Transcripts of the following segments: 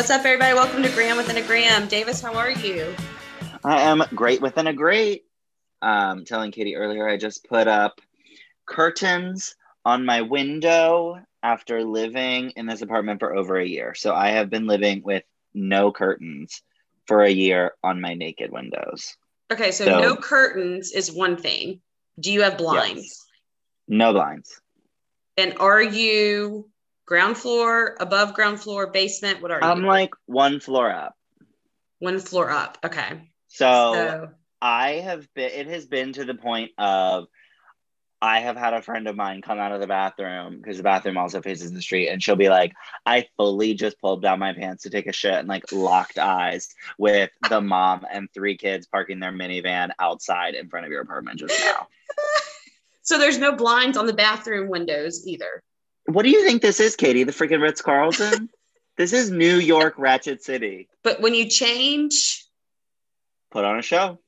What's up, everybody? Welcome to Gram Within a Gram. Davis, how are you? I am great within a great. Um, telling Katie earlier, I just put up curtains on my window after living in this apartment for over a year. So I have been living with no curtains for a year on my naked windows. Okay, so, So- no curtains is one thing. Do you have blinds? Yes. No blinds. And are you ground floor, above ground floor, basement? What are you? I'm like one floor up. one floor up. Okay. So, So I have been, it has been to the point of I have had a friend of mine come out of the bathroom because the bathroom also faces the street, and she'll be like, I fully just pulled down my pants to take a shit and like locked eyes with the mom and three kids parking their minivan outside in front of your apartment just now. so there's no blinds on the bathroom windows either. What do you think this is, Katie? The freaking Ritz Carlton? this is New York Ratchet City. But when you change Put on a show.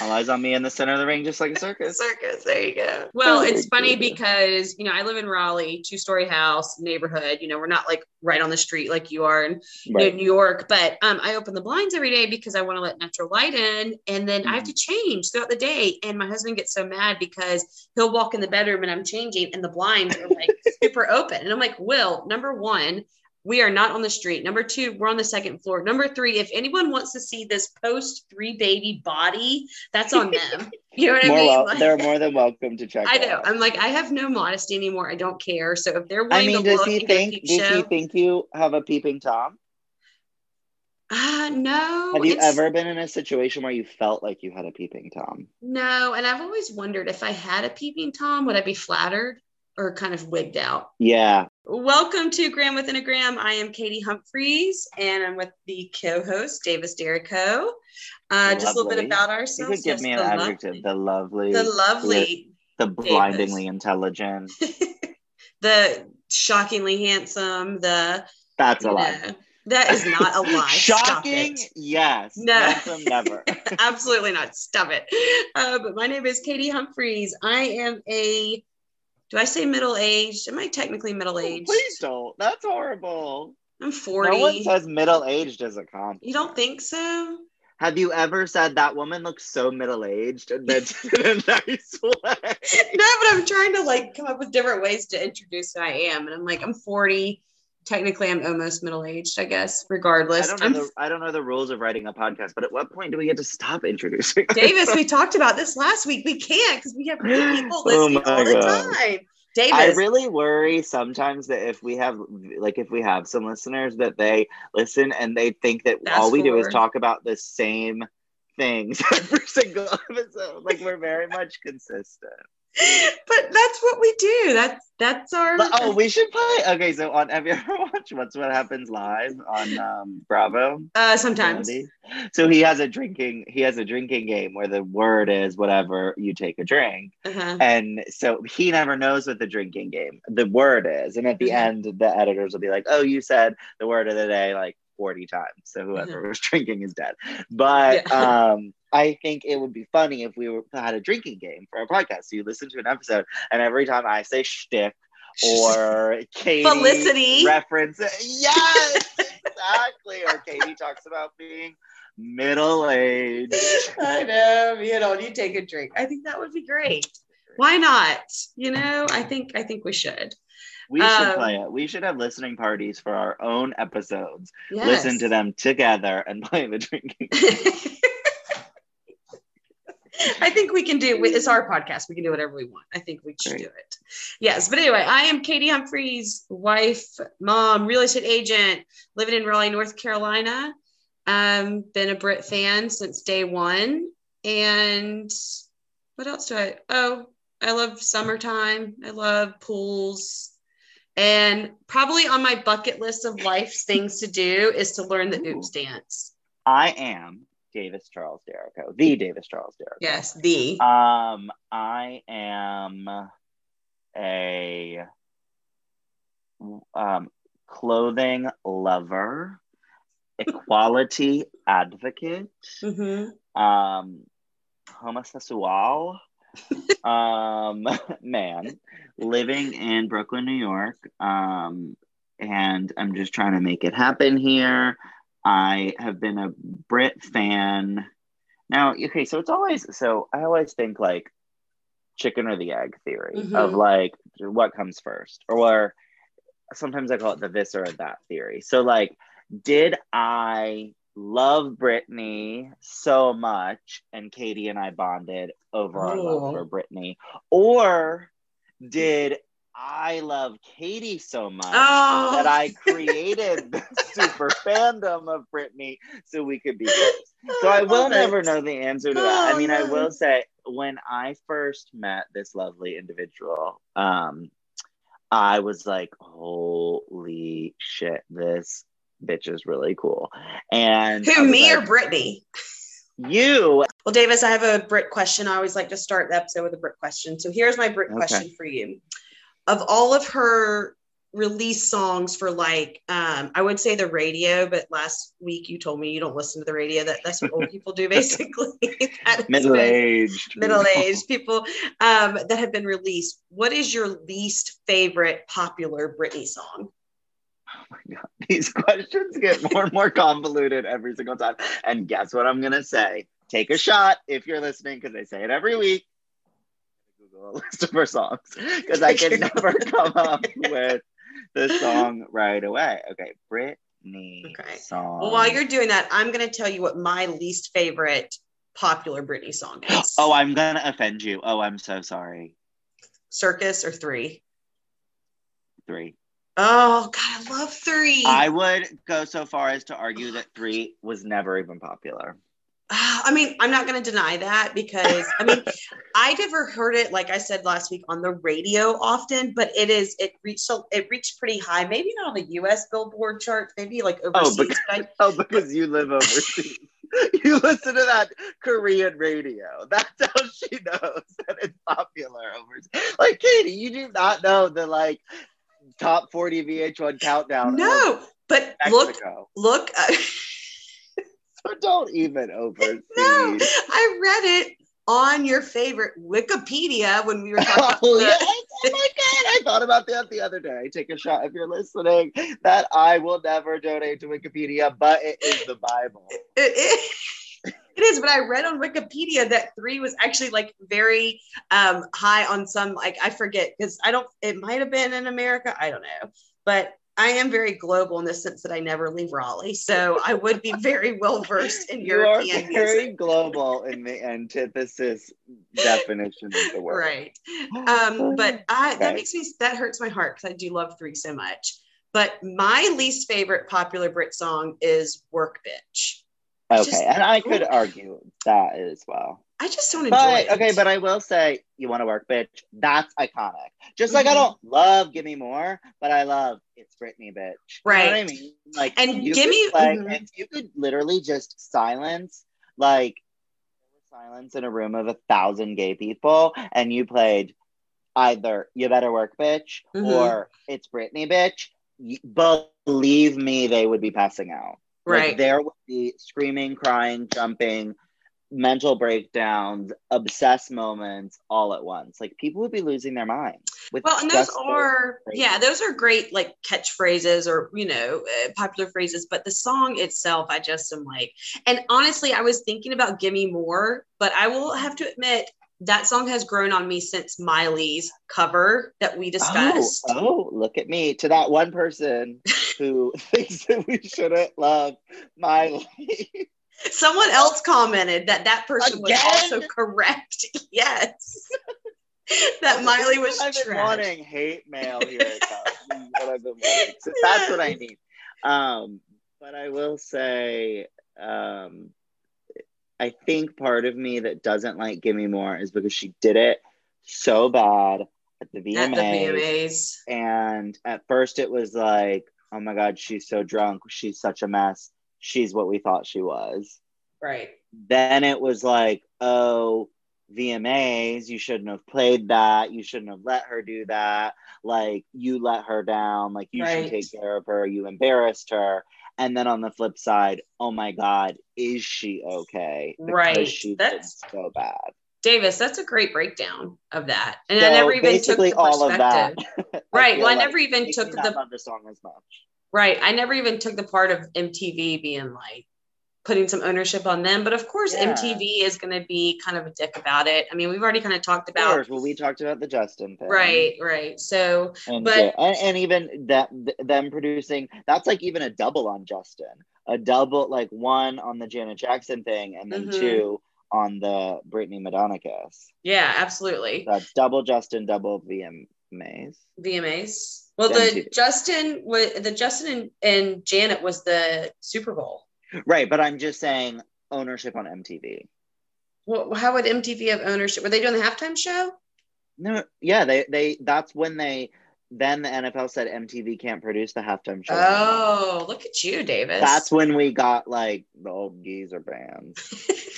All eyes on me in the center of the ring, just like a circus. circus, there you go. Well, Oh it's funny because you know I live in Raleigh, two story house neighborhood. You know we're not like right on the street like you are in you know, New York, but um, I open the blinds every day because I want to let natural light in, and then I have to Mm-hmm. change throughout the day. And my husband gets so mad because he'll walk in the bedroom and I'm changing, and the blinds are like super open, and I'm like, Will, number one. We are not on the street. Number two, we're on the second floor. Number three, if anyone wants to see this post three baby body, that's on them. You know what More I mean? wel- Like- they're more than welcome to check. I know. out. I'm like, I have no modesty anymore. I don't care. So if they're I mean, to does look he and get a think? Does show, he think you have a peeping tom? ah, no. Have you ever been in a situation where you felt like you had a peeping tom? No, and I've always wondered if I had a peeping tom, would I be flattered or kind of wigged out? Yeah. Welcome to Gram Within a Gram. I am Katie Humphreys, and I'm with the co-host Davis Derrico. Uh, just a little bit about You ourselves. could give Yes, me an the adjective. The lovely, the lovely, the blindingly intelligent. the shockingly handsome, the That's a you lie. know, that is not a lie. Shocking, yes. No. Handsome, never. Absolutely not. Stop it. Uh, but my name is Katie Humphreys. I am a, do I say middle aged? Am I technically middle aged? Please don't. That's horrible. I'm 40. No one says middle aged as a compliment. you don't think so? Have you ever said that woman looks so middle aged and that's in a nice way? No, but I'm trying to like come up with different ways to introduce who I am. And I'm like, I'm 40. Technically, I'm almost middle aged, I guess, I regardless. don't I'm know the I don't know the rules of writing a podcast, but at what point do we get to stop introducing? Davis, we talked about this last week. We can't because we have new people Oh listening my all the time. Davis, I really worry sometimes that if we have like if we have some listeners that they listen and they think that Fast all we do is talk about the same things every single episode. Like we're very much consistent. but that's what we do. That's that's our. But- oh, we should play. Okay, so on have you ever watched What's What Happens Live on um, Bravo? uh, sometimes. So he has a drinking he has a drinking game where the word is whatever you take a drink. Uh-huh. And so he never knows what the drinking game the word is. And at the Mhm. end, the editors will be like, "Oh, you said the word of the day like 40 times. So whoever was drinking is dead." But um, I think it would be funny if we were, had a drinking game for our podcast. So you listen to an episode, and every time I say shtick or Katie Felicity. reference, yes, exactly. Or Katie talks about being middle aged. I know, you know, you take a drink. I think that would be great. Why not? You know, I think I think we should. We should Um, play it. We should have listening parties for our own episodes. Yes. Listen to them together and play the drinking. I think we can do it. it's our podcast. We can do whatever we want. I think we should Great. do it. Yes, but anyway, I am Katie Humphreys, wife, mom, real estate agent, living in Raleigh, North Carolina. Um, been a Brit fan since day one. And what else do I? Oh, I love summertime. I love pools. And probably on my bucket list of life's things to do is to learn the oops dance. I am Davis Charles Derrico, the Davis Charles Derrico. Yes, the. Um, I am a um, clothing lover, equality advocate, Mhm. um, homosexual, um, man, living in Brooklyn, New York, um, and I'm just trying to make it happen here. I have been a Brit fan. Now, okay, so it's always so I always think like chicken or the egg theory Mhm. of like what comes first, or sometimes I call it the this or that theory. So, like, did I love Britney so much and Katie and I bonded over our love for Britney, or did I love Katie so much Oh, that I created the super fandom of Britney so we could be close. So I will love never it. know the answer to that. Oh, I mean, I will say when I first met this lovely individual, um, I was like, holy shit, this bitch is really cool. And Who, me or like, Britney? you? Well, Davis, I have a Brit question. I always like to start the episode with a Brit question. So here's my Brit Okay. question for you. Of all of her release songs for like, um, I would say the radio, but last week you told me you don't listen to the radio. That that's what old people do, basically. middle aged, middle-aged people um, that have been released. What is your least favorite popular Britney song? Oh my god, These questions get more and more convoluted every single time. And guess what I'm gonna say? Take a shot if you're listening, because I say it every week. Google a list of her songs because I can never come up with the song right away. Okay, Britney Okay. song. Well, while you're doing that, I'm going to tell you what my least favorite popular Britney song is. oh, I'm gonna offend you. Oh, I'm so sorry. Circus or Three. Three. Oh God, I love Three. I would go so far as to argue that three was never even popular. I mean, I'm not going to deny that because I mean, I never heard it like I said last week on the radio often, but it is it reached it reached pretty high. Maybe not on the U.S. Billboard charts, maybe like overseas. because- but I, Oh, because you live overseas. you listen to that Korean radio. That's how she knows that it's popular overseas. Like Katie, you do not know the like top 40 VH1 countdown. no, but of look, look. Uh, So don't even overseas. no, I read it on your favorite Wikipedia when we were talking. Oh, about- yes. oh my god! I thought about that the other day. Take a shot if you're listening. That I will never donate to Wikipedia, but it is the Bible. It, it, it is, but I read on Wikipedia that three was actually like very um, high on some, like I forget because I don't. It might have been in America. I don't know, but I am very global in the sense that I never leave Raleigh, so I would be very well versed in You are very music. global in the antithesis definition of the word. Right. Um, but I that makes me that hurts my heart because I do love three so much. But my least favorite popular Brit song is "Work Bitch." Okay, Just- and I could argue that as well. I just don't enjoy But it. okay, but I will say, you want to work, bitch. That's iconic. Just like I Mhm. don't love "Give Me More," but I love "It's Britney, bitch." You know what I Right. mean? Like, And Gimme- like, play- mhm. if you could literally just silence, like, silence in a room of a thousand gay people, and you played either "You Better Work, Bitch" Mhm. or "It's Britney, bitch." Believe me, they would be passing out. Like, right. there would be screaming, crying, jumping, mental breakdowns, obsessed moments all at once. Like people would be losing their minds. With Well, and those are yeah, those are great like catchphrases or you know uh, popular phrases. But the song itself, I just am like, and honestly, I was thinking about "Gimme More," but I will have to admit that song has grown on me since Miley's cover that we Oh, discussed. oh, look at me. To that one person who thinks that we shouldn't love Miley. Someone else commented that that person was also correct. yes, that Miley was I've been trash. wanting hate mail here. It comes. This is what. So that's what I need. Um, but I will say, um, I think part of me that doesn't like Gimme More is because she did it so bad at the VMAs. At the VMAs. And at first it was like, oh my God, she's so drunk. She's such a mess. She's what we thought she was. Right. Then it was like, oh, VMAs, you shouldn't have played that. You shouldn't have let her do that. Like, you let her down. Like, you Right. should take care of her. You embarrassed her. And then on the flip side, oh my God, is she okay? Because Right. She That's- so bad. Davis, that's a great breakdown of that. And So I never even took the all of that. Right. Well, I never even took the love the song as much. Right. I never even took the part of MTV being like putting some ownership on them. But of course, Yeah. MTV is going to be kind of a dick about it. I mean, we've already kind of talked Of about course, well, we talked about the Justin thing, right, right. So And, But- yeah, and, and even that them producing that's like even a double on Justin, a double like one on the Janet Jackson thing, and then Mhm. two on the Britney Madonna kiss. yeah, absolutely. That's double Justin, double VMAs. VMAs. Well, the. Justin was the Justin and, and Janet was the Super Bowl. Right, but I'm just saying ownership on MTV. Well, how would MTV have ownership? Were they doing the halftime show? No, yeah, they they that's when they then the NFL said MTV can't produce the halftime show. Oh, look at you, Davis. That's when we got like the old geezer bands.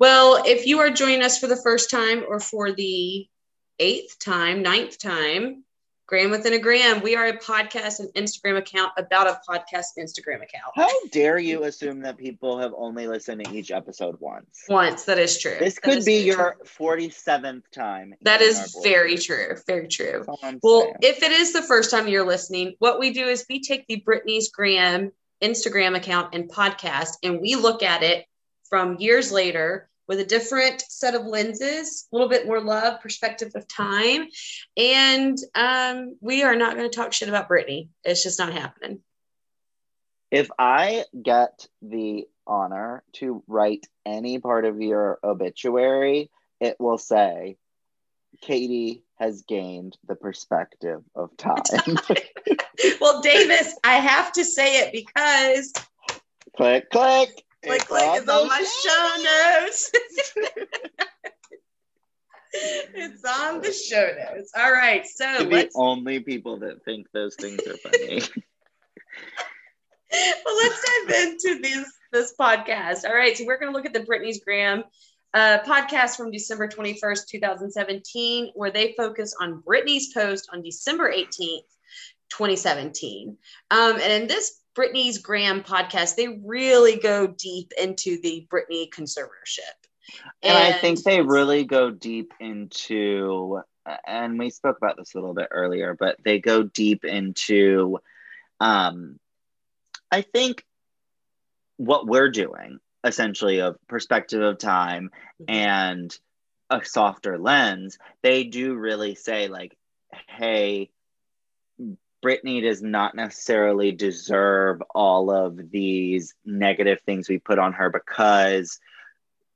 Well, if you are joining us for the first time or for the eighth time, ninth time, Gram Within a Gram, we are a podcast and Instagram account about a podcast Instagram account. How dare you assume that people have only listened to each episode once? Once, that is true. This That could be your true. 47th time. That is very true. Very true. That's all I'm Well, saying. if it is the first time you're listening, what we do is we take the Britney's Gram Instagram account and podcast and we look at it from years later with a different set of lenses, a little bit more love, perspective of time. And um, we are not going to talk shit about Britney. It's just not happening. if I get the honor to write any part of your obituary, it will say, Katie has gained the perspective of time. well, Davis, I have to say it because click, click. Click, It's click on is on my show notes. it's on the show notes. All right. So the let's only people that think those things are funny. well, let's dive into this this podcast. All right, so we're going to look at the Britney's Gram uh, podcast from December twenty first, two thousand seventeen, where they focus on Britney's post on December eighteenth, twenty seventeen. Um, and in this Britney's Gram podcast, they really go deep into the Britney conservatorship. and I think they really go deep into, and we spoke about this a little bit earlier, but they go deep into, um, I think what we're doing essentially of perspective of time and a softer lens, they do really say like, hey, Britney does not necessarily deserve all of these negative things we put on her because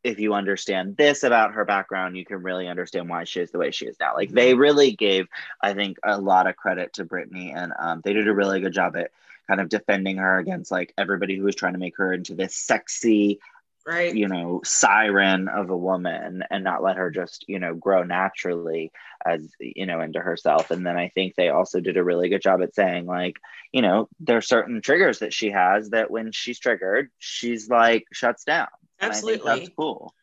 if you understand this about her background, you can really understand why she is the way she is now. Like they really gave, I think, a lot of credit to Britney, and um, they did a really good job at kind of defending her against like everybody who was trying to make her into this sexy, right. you know, siren of a woman, and not let her just, you know, grow naturally as you know into herself. And then I think they also did a really good job at saying like, you know, there are certain triggers that she has that when she's triggered, she's like shuts down. And I think Absolutely. that's cool.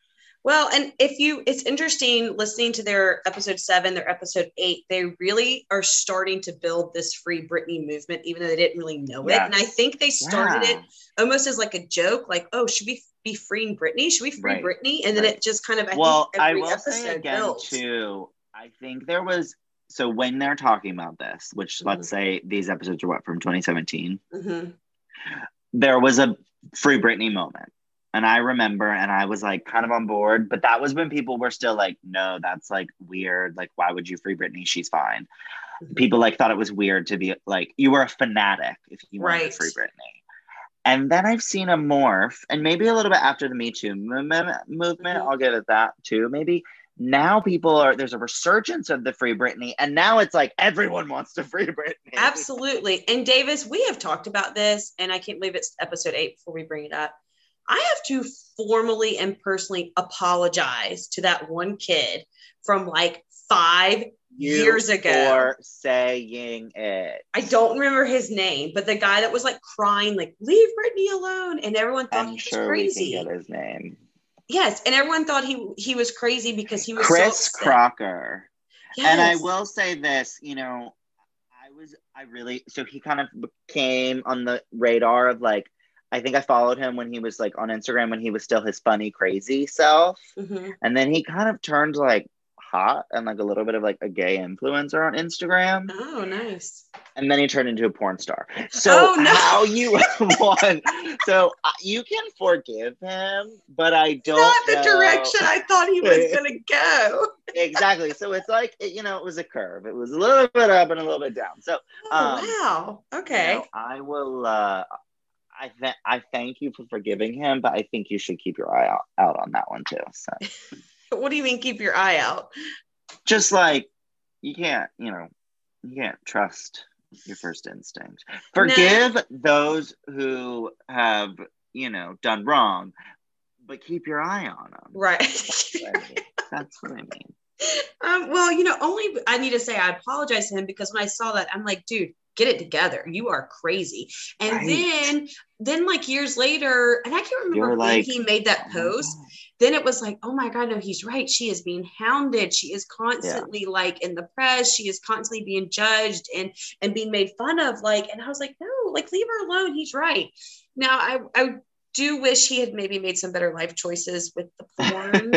Well, and if you, it's interesting listening to their episode seven, their episode eight, they really are starting to build this free Britney movement, even though they didn't really know it. And I think they started Yeah. it almost as like a joke, like, oh, should we be freeing Britney? Should we free Right. Britney? And then Right. it just kind of, I well, think I every will episode say again builds. too. I think there was so when they're talking about this, which let's say these episodes are what from 2017. Mhm. There was a free Britney moment, and I remember, and I was like kind of on board. But that was when people were still like, "No, that's like weird. Like, why would you free Britney? She's fine." Mhm. People like thought it was weird to be like you were a fanatic if you wanted Right. to free Britney. And then I've seen a morph, and maybe a little bit after the Me Too movement, movement. I'll give it that too. Maybe now people are there's a resurgence of the free Britney, and now it's like everyone wants to free Britney. Absolutely. And Davis, we have talked about this, and I can't believe it's episode eight before we bring it up. I have to formally and personally apologize to that one kid from like five You years ago. For saying it. I don't remember his name, but the guy that was like crying, like, leave Britney alone. And everyone thought I'm he was sure we crazy. can get his name. Yes. And everyone thought he he was crazy because he was so Chris upset. Crocker. And I will say this, you know, I was, I really, so he kind of came on the radar of like, I think I followed him when he was like on Instagram when he was still his funny, crazy self. Mhm. And then he kind of turned like hot and like a little bit of like a gay influencer on Instagram. Oh, nice. And then he turned into a porn star. So Oh, no. how you want? So uh, you can forgive him, but I don't. Not the know- direction I thought he was gonna go. exactly. So it's like it, you know, it was a curve. It was a little bit up and a little bit down. So Oh, Um, wow. you Okay. know, I will. uh I th- I thank you for forgiving him, but I think you should keep your eye out, out on that one too. So What do you mean keep your eye out? just like you can't, you know, you can't trust your first instinct. Forgive those who have, you know, done wrong, but keep your eye on them. Right. That's what I mean. That's what I mean. um, well, you know, only I need to say I apologize to him because when I saw that, I'm like, dude, get it together. You are crazy. And Right. then, then like years later, and I can't remember You're when like, he made that Oh post. God. then it was like, oh my God, no, he's right. She is being hounded. She is constantly like in the press. She is constantly being judged and and being made fun of. Like, and I was like, no, like leave her alone. He's right. Now I I do wish he had maybe made some better life choices with the porn.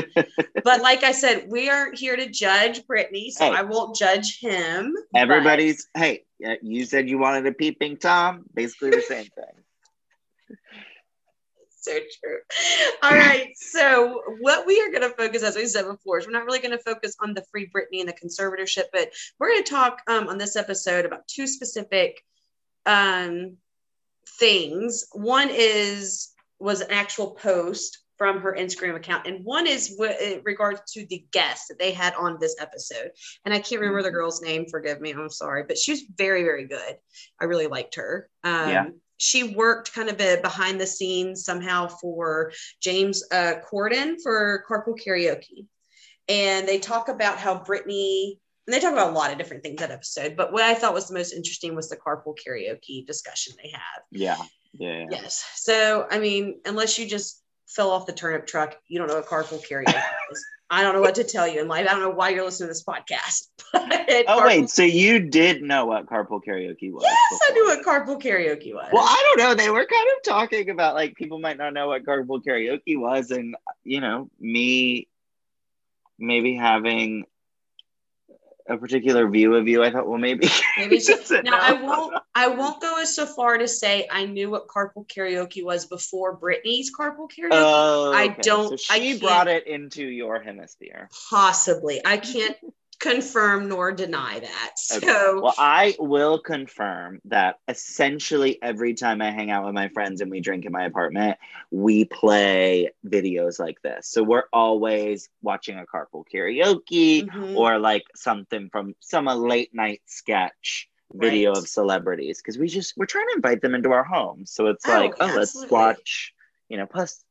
but like I said, we aren't here to judge Britney, so Hey. I won't judge him. but- Everybody's hey, uh, you said you wanted a peeping tom. Basically the same thing. so true. All right. So, what we are going to focus, as we said before, is we're not really going to focus on the Free Britney and the conservatorship, but we're going to talk um, on this episode about two specific um, things. One is was an actual post from her Instagram account, and one is what in regards to the guest that they had on this episode. And I can't remember the girl's name. Forgive me. I'm sorry, but she was very, very good. I really liked her. Um, Yeah. She worked kind of a behind the scenes somehow for James uh, Corden for Carpool Karaoke. And they talk about how Britney, and they talk about a lot of different things that episode, but what I thought was the most interesting was the Carpool Karaoke discussion they had. Yeah. Yeah. Yes. So, I mean, unless you just fell off the turnip truck, you don't know what carpool karaoke is. I don't know what to tell you in life. I don't know why you're listening to this podcast. But Oh carpool- wait, so you did know what carpool karaoke was? Yes, I knew what carpool karaoke was. Well, I don't know. They were kind of talking about like people might not know what carpool karaoke was, and you know, me maybe having a particular view of you. I thought, well, maybe. Maybe she- now I won't I won't go as so far to say I knew what carpool karaoke was before Britney's carpool karaoke. Oh, I don't- So I she can't- brought it into your hemisphere. Possibly. I can't confirm nor deny that. So Okay. Well, I will confirm that essentially every time I hang out with my friends and we drink in my apartment, we play videos like this. So we're always watching a carpool karaoke Mhm. or like something from some a late night sketch video Right. of celebrities because we just we're trying to invite them into our homes. So it's Oh, like, oh, let's watch, you know, plus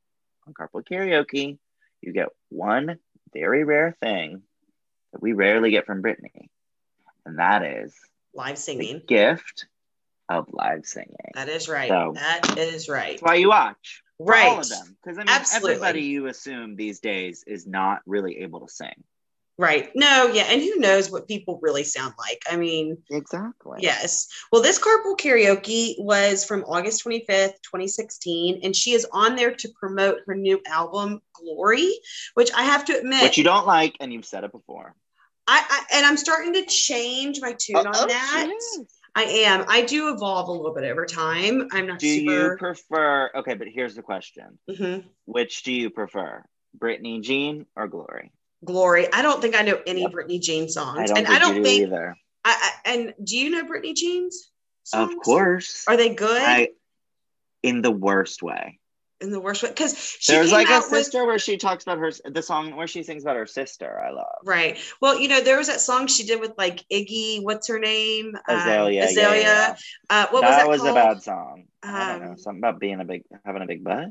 on carpool karaoke, you get one very rare thing that we rarely get from Britney, and that is live the singing. gift of live singing. That is right. So- that is right. That's why you watch. Right. All of them. Because I mean, Absolutely. everybody you assume these days is not really able to sing. Right. No, yeah. And who knows what people really sound like? I mean, Exactly. yes. Well, this carpool karaoke was from August 25th, 2016, and she is on there to promote her new album, Glory, which I have to admit, Which you don't like, and you've said it before. I, I and I'm starting to change my tune on Oh, that. yes. I am. I do evolve a little bit over time. I'm not Do you prefer? Okay, but here's the question: Mhm. Which do you prefer, Britney Jean or Glory? Glory. I don't think I know any Yep. Britney Jean songs, I don't and think I don't you do think. either. I, I, and do you know Britney Jean's? Songs? Of course, Are they good? I in the worst way. In the worst way because There's like a out with sister where she talks about her the song where she sings about her sister. I love. right. Well, you know, there was that song she did with like Iggy. What's her name? Um, Azalea. yeah, Azalea. yeah, yeah. Uh, what was that was that was a bad song. I don't know Um, something about being a big having a big butt.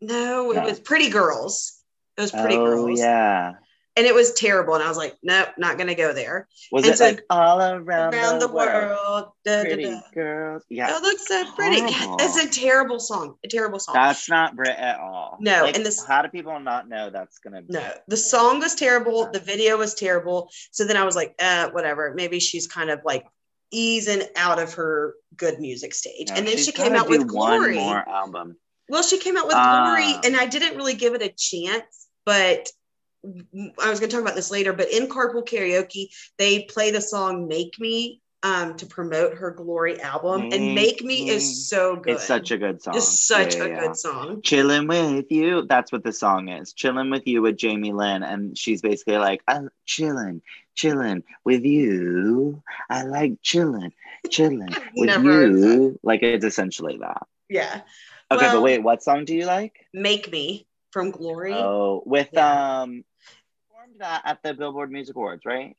No, it No. was Pretty Girls. It was Pretty oh Girls, yeah. And it was terrible. And I was like, nope, not gonna go there. Was And it so- like all around, Around the world, da, da, Pretty da. girls. Yeah, it looks so pretty. It's a terrible song. A terrible song. that's not Brit at all. No, Like, and this- how do people not know that's gonna? Be no, the song was terrible. The video was terrible. So then I was like, uh, whatever. Maybe she's kind of like easing out of her good music stage. No, and then she came out with one Glory. more album. Well, she came out with Ah. Glory, and I didn't really give it a chance, but I was going to talk about this later. But in Carpool Karaoke, they play the song "Make Me" um, to promote her Glory album, and Make "Make Me" is so good. It's such a good song. It's such Yeah, a yeah, good song. Chilling with you. That's what the song is. Chilling with you with Jamie Lynn. And she's basically like, I'm chilling, chilling with you. I like chilling, chilling with you. Like it's essentially that. Yeah, Okay, Well- but wait, what song do you like? "Make Me" from Glory. Oh, with Yeah. um that at the Billboard Music Awards, right?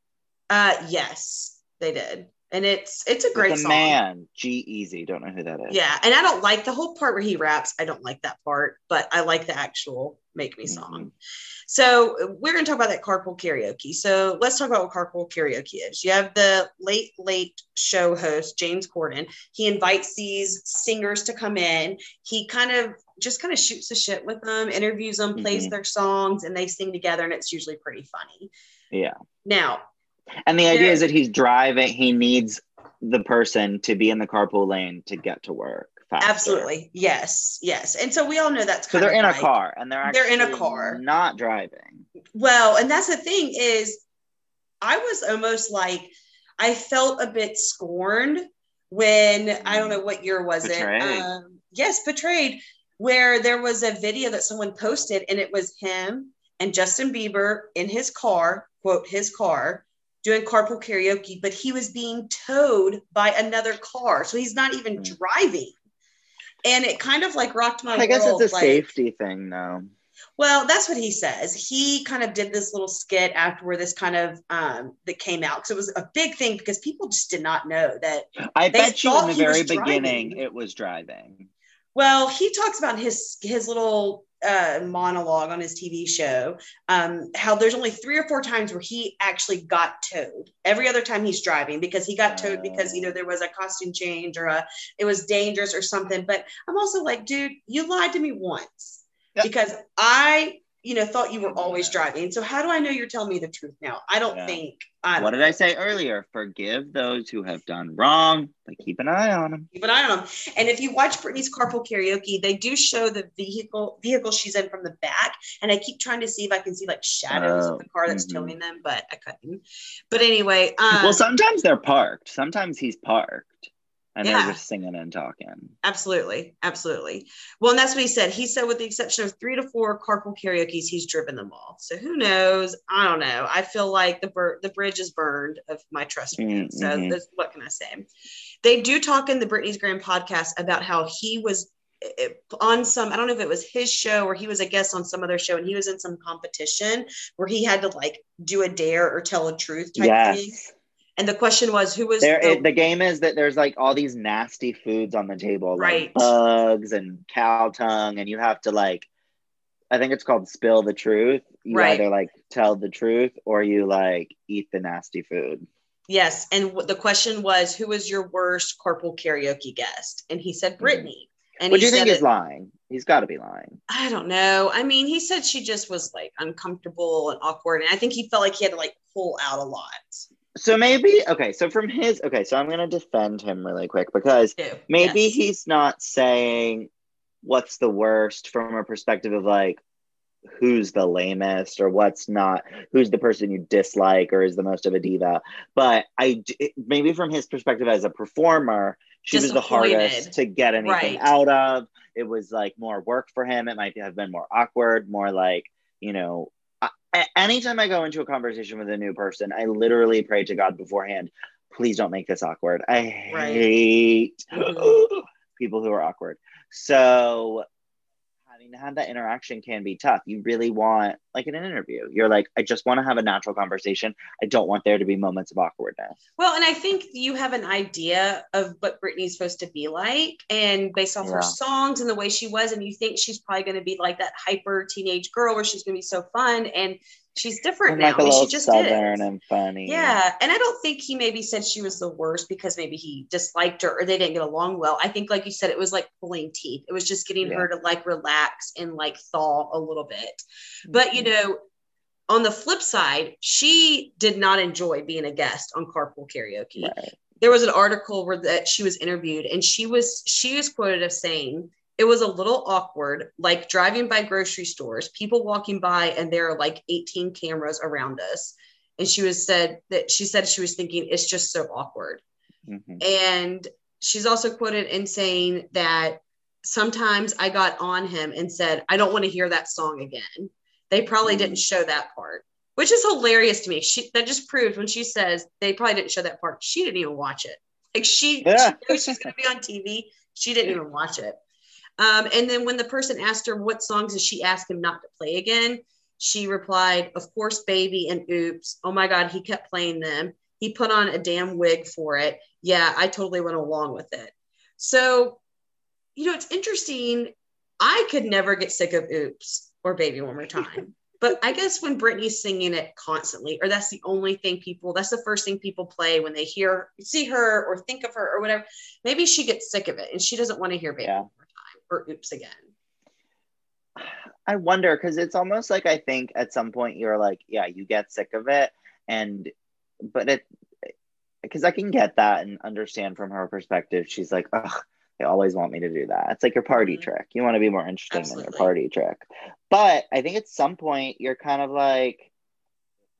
Uh, yes, they did, and it's it's a great song. man, G Easy. Don't know who that is. Yeah, and I don't like the whole part where he raps. I don't like that part, but I like the actual "Make Me" song. Mhm. So we're going to talk about that carpool karaoke. So let's talk about what carpool karaoke is. You have the late late show host James Corden. He invites these singers to come in. He kind of just kind of shoots the shit with them, interviews them, plays Mhm. their songs, and they sing together, and it's usually pretty funny. Yeah. Now, And the idea is that he's driving, he needs the person to be in the carpool lane to get to work faster. absolutely, yes, yes, and so we all know that's So they're in a car and they're actually They're in a car. not driving. Well, and that's the thing is, I was almost like I felt a bit scorned when I don't know what year was Betrayed. it. Um, yes, betrayed. Where there was a video that someone posted, and it was him and Justin Bieber in his car, quote his car, doing carpool karaoke, but he was being towed by another car, so he's not even Hmm. driving. And it kind of like rocked my I guess world. it's a like, safety thing though. well, that's what he says. He kind of did this little skit after where this kind of um, that came out because it was a big thing because people just did not know that. I bet you in the very beginning driving. it was driving. Well, he talks about his his little uh, monologue on his TV show. Um, how there's only three or four times where he actually got towed. Every other time he's driving because he got towed because either there was a costume change or a it was dangerous or something. But I'm also like, dude, you lied to me once Yeah. because I, you know, thought you were always driving. So how do I know you're telling me the truth now? I don't Yeah. think. I don't What did I say earlier? Forgive those who have done wrong, but keep an eye on them. keep an eye on them. And if you watch Britney's carpool karaoke, they do show the vehicle vehicle she's in from the back. And I keep trying to see if I can see like shadows Oh, of the car that's mhm. towing them, but I couldn't. But anyway, um, well, sometimes they're parked. Sometimes he's parked and Yeah. they're just singing and talking. absolutely, absolutely. Well, and that's what he said. He said, with the exception of three to four carpool karaoke's, he's driven them all. So who knows? I don't know. I feel like the bur- the bridge is burned of my trust him. So mm-hmm. this, what can I say? They do talk in the Britney's Gram podcast about how he was on some i don't know if it was his show or he was a guest on some other show and he was in some competition where he had to like do a dare or tell a truth type thing Yes. And the question was who was There, the, it, the game is that there's like all these nasty foods on the table, like Right. bugs and cow tongue, and you have to like, I think it's called spill the truth. You Right. either like tell the truth or you like eat the nasty food. yes and w- the question was who was your worst carpool karaoke guest and he said hmm. brittany and What do you think it- lying? He's got to be lying. i don't know i mean he said she just was like uncomfortable and awkward and i think he felt like he had to like pull out a lot So maybe okay. So from his okay, so I'm gonna defend him really quick because maybe Yes. he's not saying what's the worst from a perspective of like who's the lamest or what's not who's the person you dislike or is the most of a diva but i maybe from his perspective as a performer she was the hardest to get anything Right. out of it was like more work for him it might have been more awkward more like you know anytime i go into a conversation with a new person i literally pray to god beforehand please don't make this awkward. I hate Mhm. people who are awkward. So having to have that interaction can be tough. You really want like in an interview you're like i just want to have a natural conversation. I don't want there to be moments of awkwardness. Well, and I think you have an idea of what Britney's supposed to be like, and based off Yeah. her songs and the way she was, and you think she's probably going to be like that hyper teenage girl where she's going to be so fun, and she's different and now. like a little she just southern is. and funny Yeah, and I don't think he maybe said she was the worst because maybe he disliked her or they didn't get along well. I think, like you said, it was like pulling teeth. It was just getting Yeah. her to like relax and like thaw a little bit. Mm-hmm. But you know, on the flip side, she did not enjoy being a guest on Carpool Karaoke. right. There was an article where that she was interviewed, and she was she was quoted as saying it was a little awkward, like driving by grocery stores, people walking by, and there are like 18 cameras around us. And she was said that she said she was thinking it's just so awkward. Mhm. And she's also quoted in saying that sometimes I got on him and said, I don't want to hear that song again. They probably Mm. didn't show that part, which is hilarious to me. She that just proved when she says they probably didn't show that part, she didn't even watch it. Like she, Yeah. she knows she's gonna be on TV. She didn't even watch it. Um, and then when the person asked her what songs did she ask him not to play again, she replied, Of course, baby and oops. Oh my God, he kept playing them. He put on a damn wig for it. Yeah, I totally went along with it. So, you know, it's interesting. I could never get sick of oops or baby one more time. But I guess when Britney's singing it constantly, or that's the only thing people, that's the first thing people play when they hear, see her or think of her or whatever, maybe she gets sick of it and she doesn't want to hear baby Yeah. One more time or oops again. I wonder because it's almost like I think at some point you're like, yeah, you get sick of it, and but it because I can get that and understand from her perspective. She's like, ugh, they always want me to do that. It's like your party Mhm. trick. You want to be more interesting than your party trick. But I think at some point you're kind of like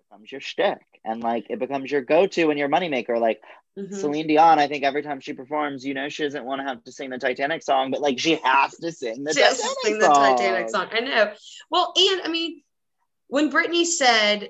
becomes your shtick and like it becomes your go-to and your moneymaker. Like Mhm. Celine Dion, I think every time she performs, you know, she doesn't want to have to sing the Titanic song, but like she has to sing the She has to Titanic sing the song. Titanic song. I know. Well, and I mean, when Britney said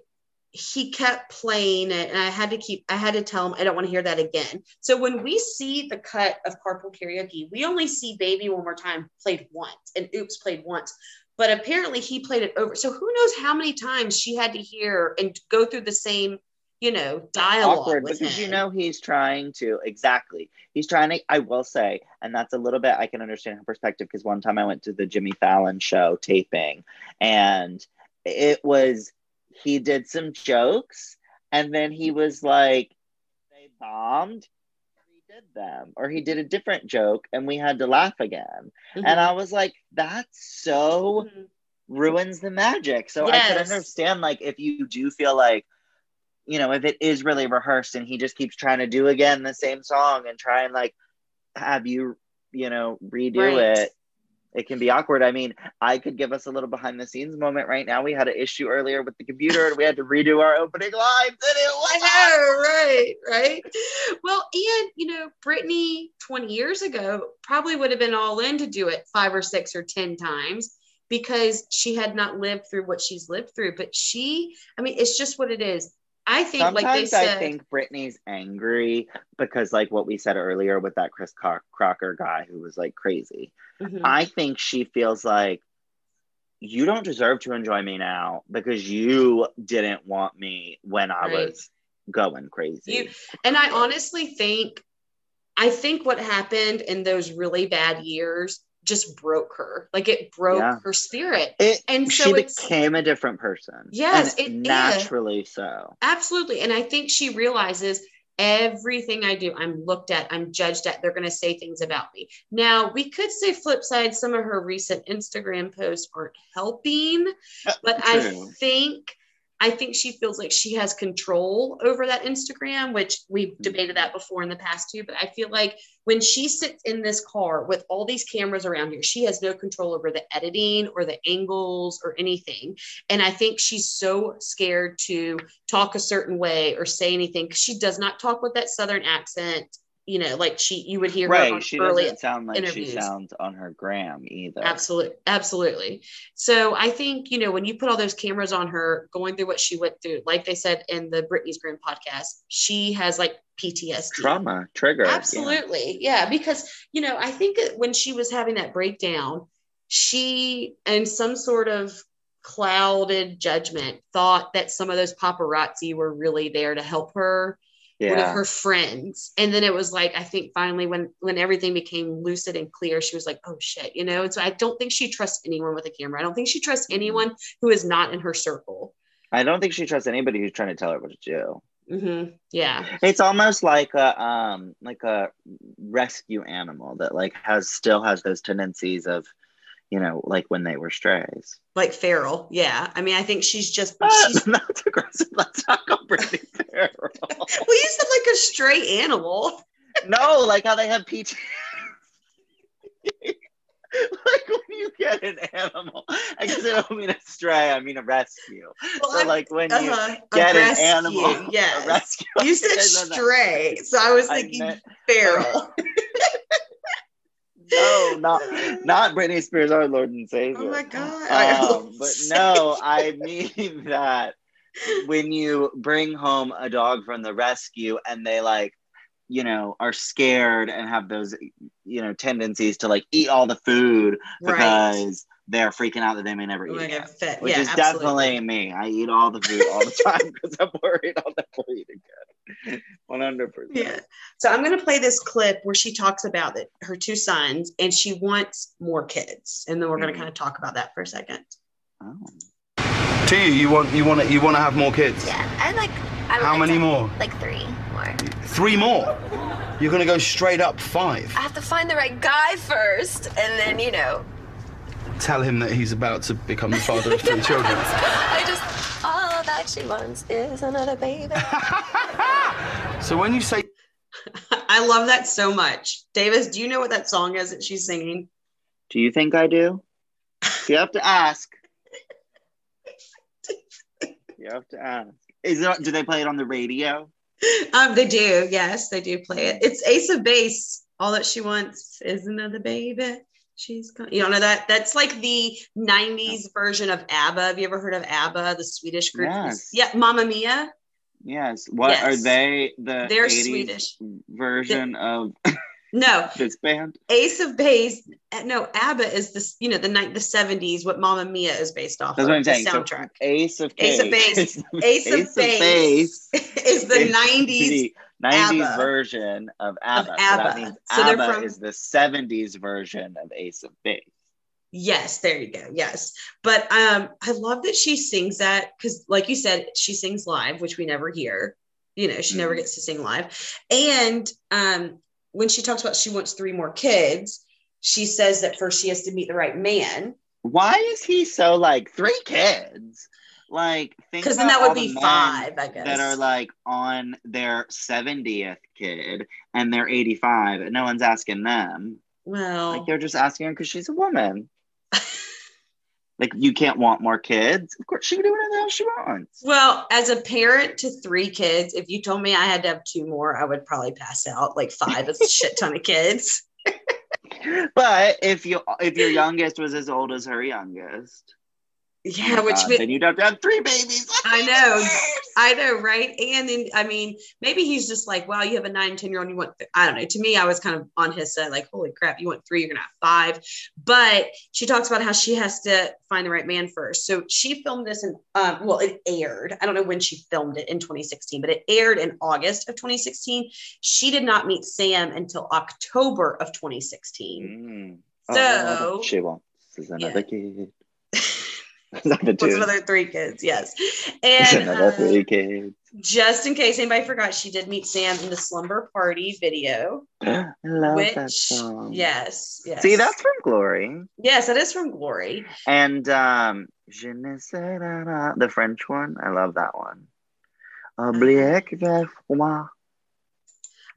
he kept playing it, and I had to keep, I had to tell him I don't want to hear that again. So when we see the cut of Carpool Karaoke, we only see "Baby One More Time" played once, and "Oops" played once. But apparently, he played it over. So who knows how many times she had to hear and go through the same, you know, dialogue awkward because him. you know he's trying to exactly he's trying to i will say and that's a little bit i can understand her perspective because one time i went to the jimmy fallon show taping and it was he did some jokes and then he was like they bombed did them or he did a different joke and we had to laugh again Mhm. and i was like that's so Mhm. ruins the magic. So I could understand like if you do feel like you know if it is really rehearsed and he just keeps trying to do again the same song and try and like have you you know redo Right. it it can be awkward. I mean, I could give us a little behind the scenes moment right now. We had an issue earlier with the computer and we had to redo our opening lines and it was right, right. Well, and you know, Britney 20 years ago probably would have been all in to do it five or six or 10 times because she had not lived through what she's lived through. But she, I mean, it's just what it is. I think, Sometimes like they said, I think Britney's angry because, like what we said earlier with that Chris Cro- Crocker guy who was like crazy. Mhm. I think she feels like you don't deserve to enjoy me now because you didn't want me when I Right. was going crazy. You- and I honestly think, I think what happened in those really bad years just broke her. Like it broke Yeah. her spirit. it, and so it's- became a different person. Yes, it is. naturally so. Absolutely. And I think she realizes everything I do, I'm looked at, I'm judged at, they're going to say things about me. Now, we could say flip side, some of her recent Instagram posts aren't helping, uh, but I think. I think she feels like she has control over that Instagram, which we've mm-hmm. debated that before in the past too. But I feel like when she sits in this car with all these cameras around her, she has no control over the editing or the angles or anything. And I think she's so scared to talk a certain way or say anything because she does not talk with that southern accent. You know, like she you would hear Right. She early doesn't sound like interviews. she sounds on her gram either. Absolutely, absolutely. So I think you know when you put all those cameras on her, going through what she went through, like they said in the Britney's Gram podcast, she has like PTSD. Trauma trigger. Absolutely, yeah. Because you know, I think when she was having that breakdown, she and some sort of clouded judgment thought that some of those paparazzi were really there to help her one of Yeah. her friends and then it was like i think finally when when everything became lucid and clear she was like oh shit you know and so i don't think she trusts anyone with a camera i don't think she trusts Mm-hmm. anyone who is not in her circle I don't think she trusts anybody who's trying to tell her what to do. hmm yeah It's almost like a um like a rescue animal that like has still has those tendencies of, you know, like when they were strays. like feral yeah i mean i think she's just she's that's aggressive. Let's talk about Britney Farrell. well you said like a stray animal no, like how they have PT. like when you get an animal, I guess I don't mean a stray, I mean a rescue. Well, so I'm- like when you uh-huh, a get an rescue, animal, yes. a rescue. You said I stray, so I was I thinking meant- feral. No, not not Britney Spears, our Lord and Savior. Oh my god! Um, but no, I mean that when you bring home a dog from the rescue and they like, you know, are scared and have those, you know, tendencies to like eat all the food right. Because they're freaking out that they may never eat my again. god, fit. Which yeah, is absolutely. definitely me. I eat all the food all the time because I'm worried I'll never eat again. One hundred percent. Yeah. So I'm going to play this clip where she talks about that her two sons and she wants more kids, and then we're going Mhm. to kind of talk about that for a second. Oh. To you, you want you want to you want to have more kids. Yeah, I like. I How like many to- more? Like three more. Three more. You're gonna go straight up five. I have to find the right guy first, and then you know. Tell him that he's about to become the father of three children. I just all that she wants is another baby. So when you say I love that so much. Davis, do you know what that song is that she's singing? Do you think I do? You have to ask. You have to ask. Is it? Do they play it on the radio? Um, they do. Yes, they do play it. It's Ace of Base. All that she wants is another baby. She's gone. You don't know that? That's like the '90s version of ABBA. Have you ever heard of ABBA, the Swedish group? Yes. Yeah, Mamma Mia. Yes. What Yes. are they? The They're 80s Swedish. version of No, this band. Ace of Base. uh, No, ABBA is this. You know, the night the '70s. What Mamma Mia is based off That's of. what I'm the saying. So soundtrack. Ace of Ace of Base. Ace of Base is the is '90s. The 90s ABBA. version of ABBA. So ABBA. that means So ABBA from- is the 70s version of Ace of Base. Yes, there you go. Yes. But um I love that she sings that cuz like you said she sings live which we never hear. You know, she never Mhm. gets to sing live. And um when she talks about she wants three more kids, she says that first she has to meet the right man Why is he so like three kids? Like, cuz then that would be 5, I guess. That are like on their 70th kid and they're 85 and no one's asking them. well, Like, they're just asking her because she's a woman. like, you can't want more kids. Of course, she can do whatever the she wants. well, as a parent to three kids, if you told me I had to have two more, I would probably pass out. Like 5 is a shit ton of kids. But if you if your youngest was as old as her youngest, Yeah, which God, would- then you'd have to have three babies. I know. I know, right? And then, I mean, maybe he's just like, wow, you have a nine, 10 year old, you want, th-. I don't know. To me, I was kind of on his side, like, holy crap, you want three, you're to have five. But she talks about how she has to find the right man first. So she filmed this in, um, well, it aired. I don't know when she filmed it in 2016, but it aired in August of 2016. She did not meet Sam until October of 2016. Mm. So- Oh, she wants is another Yeah. kid. Another two. another three kids, yes. And another uh, three kids. just in case anybody forgot, she did meet Sam in the Slumber Party video. I love that song. yes, yes. See, that's from Glory. yes, that is from Glory. And um Je ne sais la la, the French one. I love that one. Que j'ai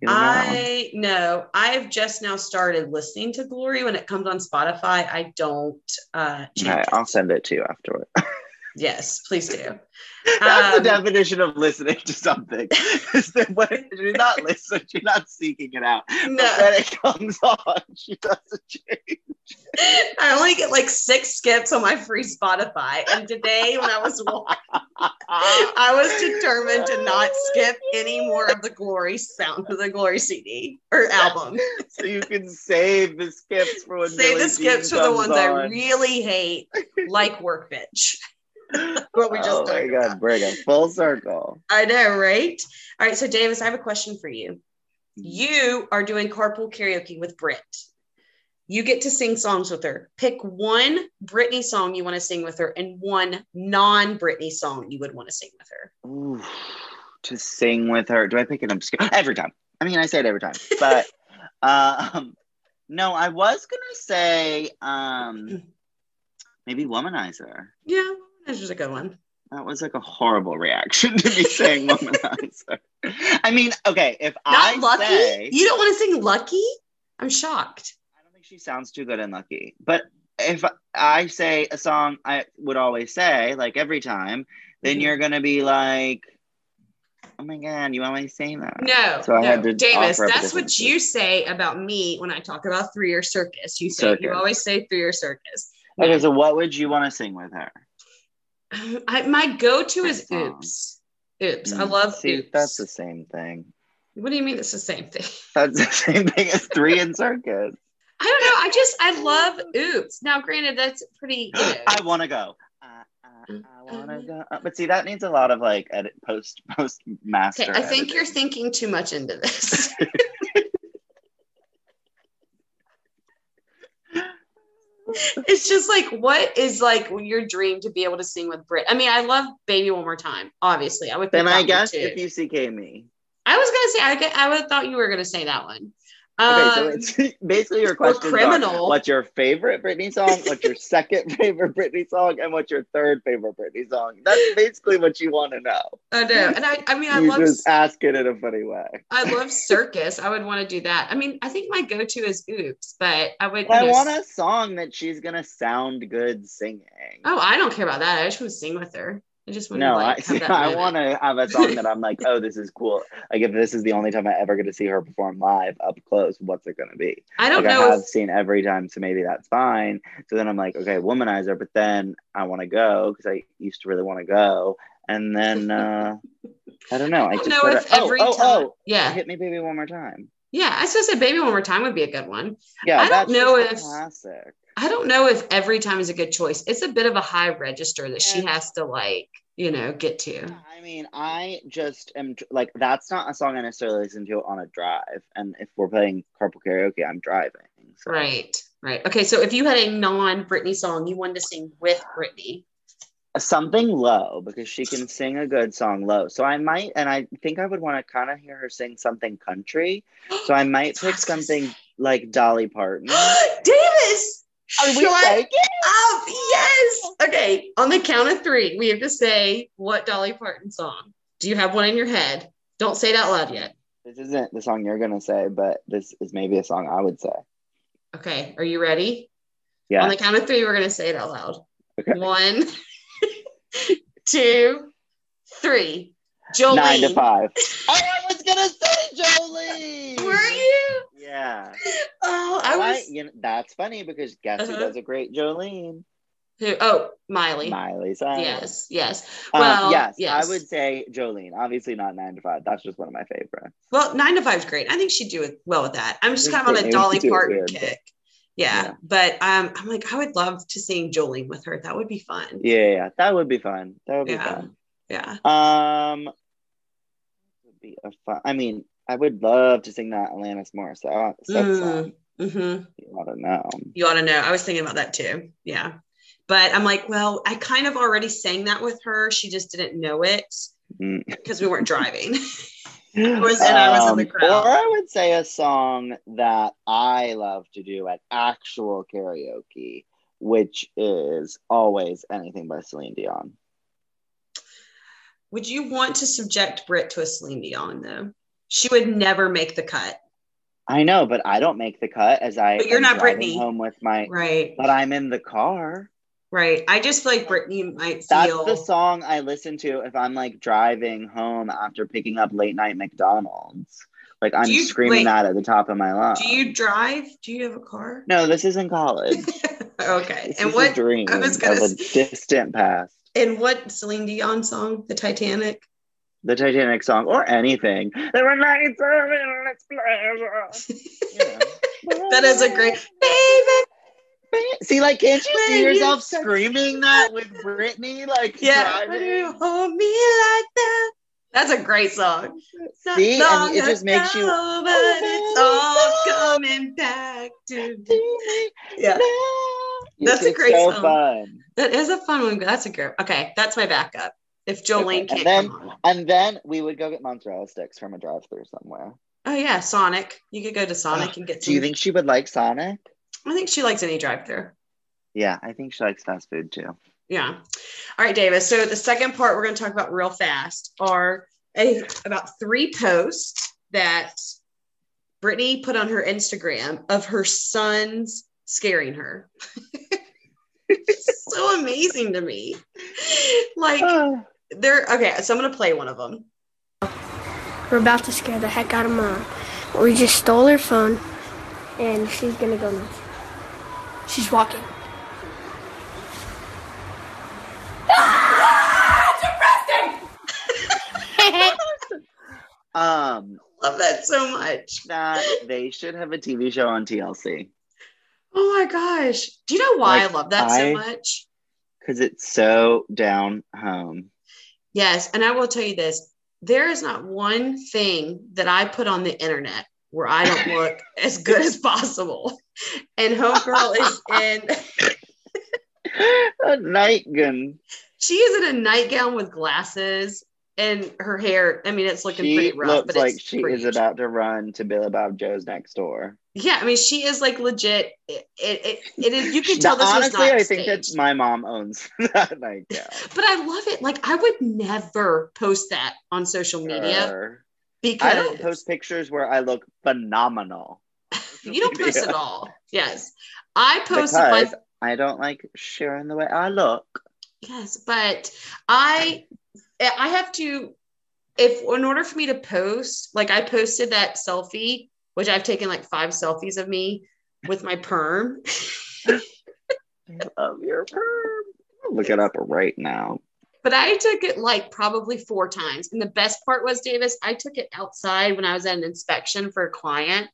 I know I've just now started listening to Glory when it comes on Spotify. I don't uh it. I'll send it to you afterward. Yes, please do. That's Um, the definition of listening to something. when you're not listening, you're not seeking it out. But No, when it comes on, she doesn't change. I only get like six skips on my free Spotify. And today, when I was walking, I was determined to not skip any more of the Glory sound of the Glory CD or album. so you can save the skips for when Save Billie the skips Jean for the ones I really hate, like Work Bitch. what we just oh my god, about. bring it full circle. I know, right? All right, so Davis, I have a question for you. You are doing carpool karaoke with Britt. You get to sing songs with her. Pick one Britney song you want to sing with her and one non Britney song you would want to sing with her. Ooh, to sing with her. Do I pick an obscure every time? I mean, I say it every time, but um, no, I was gonna say um, maybe womanizer. Yeah, this was a good one. That was like a horrible reaction to me saying womanizer. I mean, okay, if Not I Lucky? say You don't want to sing Lucky? I'm shocked. I don't think she sounds too good and lucky. But if I say a song I would always say, like every time, then Mhm. you're gonna be like, "Oh my god, you always say that." No, So I no. had to Davis, offer up a that's what different you say about me when I talk about three year circus. You say you always say three year circus. Okay, so what would you want to sing with her? I, my go to is oops. Oops. I Mm, love See, oops. that's the same thing. what do you mean it's the same thing? That's the same thing as three in circus. I don't know. I just I love oops. Now, granted, that's pretty. You know, I want to go. I, I, I want to go. Uh, But see, that needs a lot of like edit post post master. okay, I think you're thinking too much into this. it's just like what is like your dream to be able to sing with Brit? I mean, I love "Baby One More Time." Obviously, I would. Then I guess if you CK me. I was gonna say, I get, I would have thought you were gonna say that one. Okay, so Um, it's basically your question. criminal. What's your favorite Britney song? What's your second favorite Britney song? And what's your third favorite Britney song? That's basically what you want to know. I know, and I, I mean, I you love, just ask it in a funny way. I love circus. I would want to do that. I mean, I think my go-to is "Oops," but I would. But I you know, want a song that she's gonna sound good singing. Oh, I don't care about that. I just want to sing with her. I just want no, to like I, have I want to have a song that I'm like, oh, this is cool. Like, if this is the only time I ever get to see her perform live up close, what's it going to be? I don't like, know. I have if- seen every time, so maybe that's fine. So then I'm like, okay, womanizer, but then I want to go because I used to really want to go. And then, uh, I don't know. I I just don't know gotta- if every oh, time. oh, oh, Yeah, hit me, baby, one more time. yeah. I was gonna say "Baby One More Time" would be a good one. Yeah, I don't know if- classic. I don't know if every time is a good choice. It's a bit of a high register that she has to like, you know, get to. I mean, I just am like that's not a song I necessarily listen to on a drive. And if we're playing carpool karaoke, I'm driving. So. Right, right. Okay, so if you had a non-Britney song you wanted to sing with Britney, Something low because she can sing a good song low. So I might, and I think I would want to kind of hear her sing something country. So I might That's what I pick something like Dolly Parton. Davis, Are we shut taking? up! Yes. Okay, on the count of three, we have to say what Dolly Parton song. Do you have one in your head? Don't say it out loud yet. This isn't the song you're gonna say, but this is maybe a song I would say. Okay, are you ready? Yeah. On the count of three, we're gonna say it out loud. Okay. One, two, three. Jolene. Nine to five. oh, I was gonna say Jolie. Were you? Yeah. Oh, I was. you know, that's funny because guess who Uh-huh. does a great Jolene? Who? Oh, Miley. Miley Cyrus. Yes, yes. Um, Well, yes, yes. I would say Jolene. Obviously not nine to five. That's just one of my favorites. Well, nine to five is great. I think she'd do it well with that. I'm just kind of on a Dolly would do it Parton kick. Yeah, Yeah. but um, I'm like, I would love to sing Jolene with her. That would be fun. Yeah, yeah, that would be fun. That would be Yeah. Yeah. Um, would be a fun. I mean, I would love to sing that Alanis Morissette Mm. song. hmm You ought to know. You ought to know. I was thinking about that too. Yeah. But I'm like, well, I kind of already sang that with her. She just didn't know it Mm. because we weren't driving. was- and I was in the crowd. Um, Or I would say a song that I love to do at actual karaoke, which is always anything by Celine Dion. Would you want to subject Brit to a Celine Dion though? She would never make the cut. I know, but I don't make the cut as I. But you're not Britney. Home with my, Right. but I'm in the car. Right. I just feel like Britney might That's feel the song I listen to if I'm like driving home after picking up late night McDonald's. Like I'm you- screaming wait. that at the top of my lungs. Do you drive? Do you have a car? No, this is in college. okay. This and what dream I was gonna of a distant past. and what Celine Dion song? The Titanic. The Titanic song or anything. There were nights of endless pleasure. You know. That is a great baby. See, like, can't you see yourself screaming that with Britney? Like, Yeah. driving? When you hold me like that. That's a great song. See, and it just makes you- but it's oh, all coming back to me. Yeah. That's a great so song. fun. That is a fun one. That's a good. Okay, that's my backup. If Jolene Okay, can't and then- And then we would go get mozzarella sticks from a drive-through somewhere. Oh yeah, Sonic. You could go to Sonic and get. Do you think she would like Sonic? I think she likes any drive-through. Yeah, I think she likes fast food too. Yeah. All right, Davis. So the second part we're going to talk about real fast are a, about three posts that Britney put on her Instagram of her sons scaring her. it's so amazing to me. Like ah. They're okay, so I'm gonna play one of them. We're about to scare the heck out of mom. We just stole her phone, and she's gonna go nuts. She's walking. um, Love that so much. that they should have a TV show on TLC Oh my gosh. Do you know why Like, I love that I- so much? because it's so down home. Yes, and I will tell you this: there is not one thing that I put on the internet where I don't look as good as possible. And Homegirl is in. a nightgown. She is in a nightgown with glasses and her hair. I mean, it's looking She pretty rough, looks but like she is about to run to Bill Bob Joe's next door. Yeah, I mean, she is like legit. It, it, it, is. You can tell this honestly, was not I think that my mom owns that nightgown. But I love it. Like I would never post that on social media Her. because I don't post pictures where I look phenomenal. you don't post at all. Yes, I post because I don't like sharing the way I look. Yes, but I I have to if in order for me to post, like I posted that selfie, which I've taken like five selfies of me with my perm. Of your perm. I'll Look it up right now. But I took it like probably four times. And the best part was, Davis, I took it outside when I was at an inspection for a client.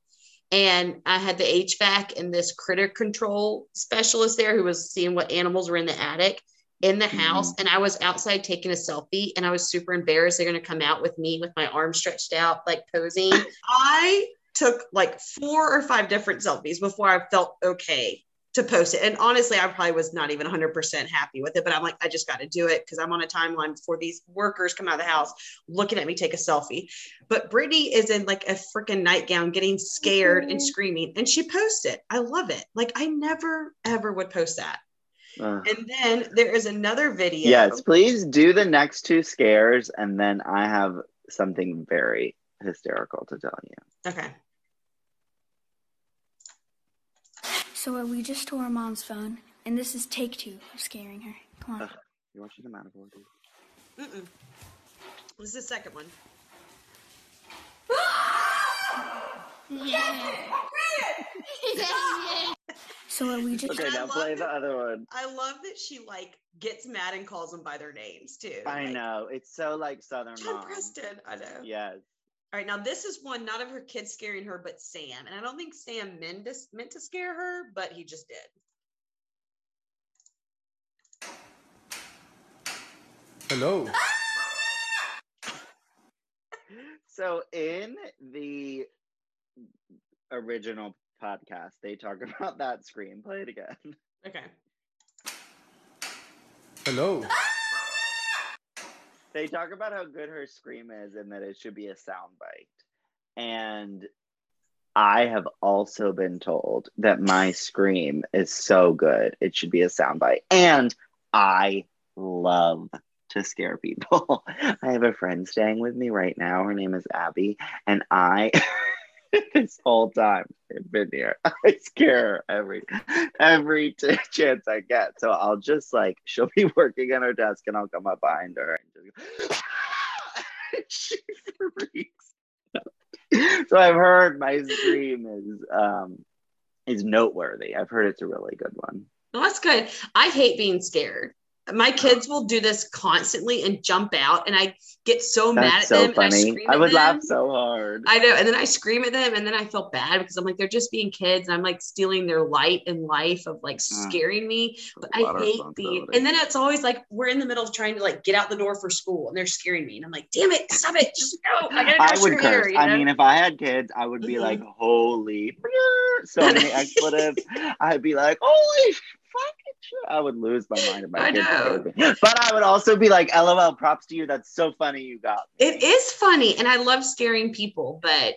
And I had the HVAC and this critter control specialist there who was seeing what animals were in the attic in the house. Mm-hmm. And I was outside taking a selfie and I was super embarrassed. They're going to come out with me with my arm stretched out, like posing. I took like four or five different selfies before I felt okay to post it. And honestly, I probably was not even 100% happy with it, but I'm like, I just got to do it because I'm on a timeline before these workers come out of the house looking at me take a selfie. But Britney is in like a freaking nightgown getting scared and mm-hmm. screaming, and she posts it. I love it. Like, I never, ever would post that. Ugh. And then there is another video. Yes, please do the next two scares, and then I have something very hysterical to tell you. Okay. So uh, we just stole our mom's phone, and this is take two of scaring her. Come on. You're watching the Manifold. dude. Mm-mm. This is the second one. So we just Okay, now play it. the other one. I love that she like gets mad and calls them by their names too. I Like, know it's so like Southern John mom. Preston. I know. Yes. All right, now this is one not of her kids scaring her, but Sam. And I don't think Sam meant to, meant to scare her, but he just did. Hello. So in the original podcast, they talk about that scream. Play it again. Okay. Hello. They talk about how good her scream is and that it should be a soundbite. And I have also been told that my scream is so good, it should be a soundbite. And I love to scare people. I have a friend staying with me right now. Her name is Abby. And I, this whole time I've been here, I scare every every t- chance I get. So I'll just like she'll be working on her desk and I'll come up behind her and just she freaks. So I've heard my scream is um is noteworthy. I've heard it's a really good one. Well, that's good. I hate being scared. My kids will do this constantly and jump out, and I get so mad at That's so them. And I, funny. scream I, would laugh so hard. I know. And then I scream at them and then I feel bad because I'm like, they're just being kids and I'm like stealing their light and life of like scaring me. But I hate being, and then it's always like, we're in the middle of trying to like get out the door for school and they're scaring me. And I'm like, damn it, stop it. Just go. I gotta go I would curse. you I mean, if I had kids, I would be Mhm. like, holy, so many expletives. I'd be like, holy shit. I would lose my mind if my I kids know. But I would also be like, lol, props to you. That's so funny you got me. it is funny and I love scaring people, but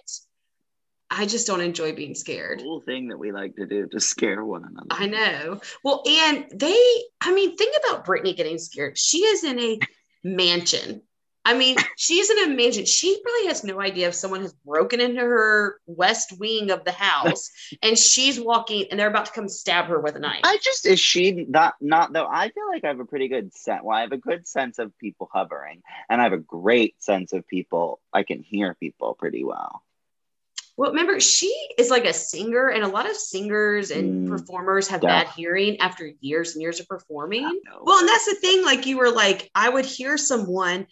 I just don't enjoy being scared. Cool thing that we like to do to scare one another. I know. Well, and they, I mean, think about Britney getting scared. She is in a mansion I mean, she's an imagine. She probably has no idea if someone has broken into her west wing of the house and she's walking and they're about to come stab her with a knife. I just is she not not though I feel like I have a pretty good sense. Well, I have a good sense of people hovering, and I have a great sense of people. I can hear people pretty well. Well, remember, she is like a singer, and a lot of singers and Mm, performers have yeah. bad hearing after years and years of performing. Well, and that's the thing. Like, you were like, I would hear someone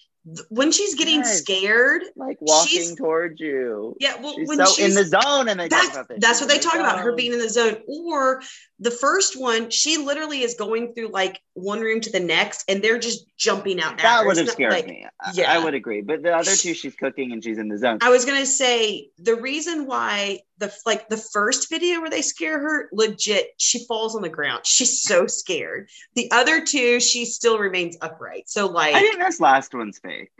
when she's getting Yes. scared. Like walking towards you. Yeah, well, She's when so she's in the zone, and they talk that's about this. that's She's what they the talk about her being in the zone or the first one she literally is going through like one room to the next and they're just jumping out That would have scared like- me. I- yeah. I would agree. But the other two, she's cooking and she's in the zone. i was gonna say the reason why the like the first video where they scare her legit she falls on the ground she's so scared the other two she still remains upright so like I think this last one's fake.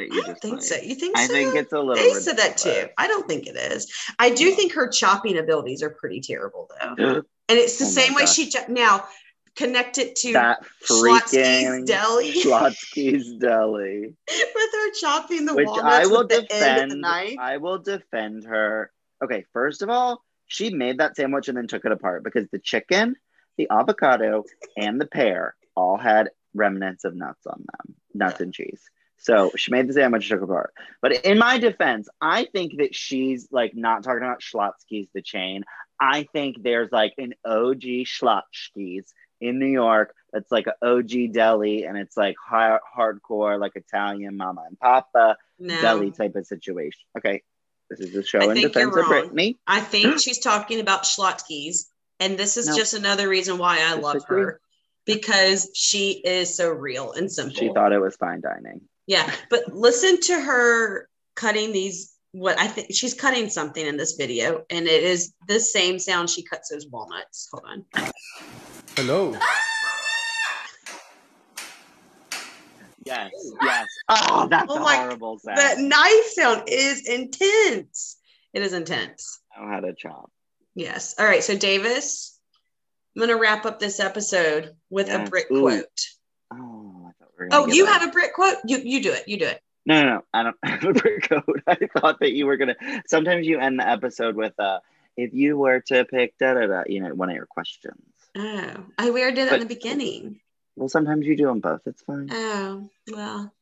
I don't think so you think so? I so think it's a little. they said that too i don't think it is i do think her chopping abilities are pretty terrible though oh And it's the Oh same way gosh. she now connect it to Schlotzsky's freaking Deli Schlotzsky's Deli. with her chopping the which walnuts I will with the end of the defend. knife. I will defend her. Okay, first of all, she made that sandwich and then took it apart because the chicken, the avocado, and the pear all had remnants of nuts on them, nuts and cheese. So she made the sandwich, took it apart. But in my defense, I think that she's like not talking about Schlotzsky's the chain. I think there's like an OG Schlotzsky's in New York that's like an OG deli and it's like hard, hardcore, like Italian mama and papa No, deli type of situation. Okay, this is a show I in think you're defense of wrong. Britney. I think she's talking about Schlotzsky's, and this is No. just another reason why I love her because she is so real and simple. She thought it was fine dining. yeah, but listen to her cutting these. What I think she's cutting something in this video, and it is the same sound she cuts those walnuts. Hold on. Hello. Ah! Yes, yes. Oh, that's Oh a horrible sound. That knife sound is intense. It is intense. I know how to chop. Yes. All right. So, Davis, I'm going to wrap up this episode with a Yes. Brit Ooh. quote. Oh, I thought we were Oh, you that. have a Brit quote? You you do it. You do it. No, no, no. I don't have a brick code. I thought that you were gonna. Sometimes you end the episode with uh, if you were to pick da da da, you know, one of your questions. Oh, I we already did that in the beginning. Well, sometimes you do them both. It's fine. Oh, well,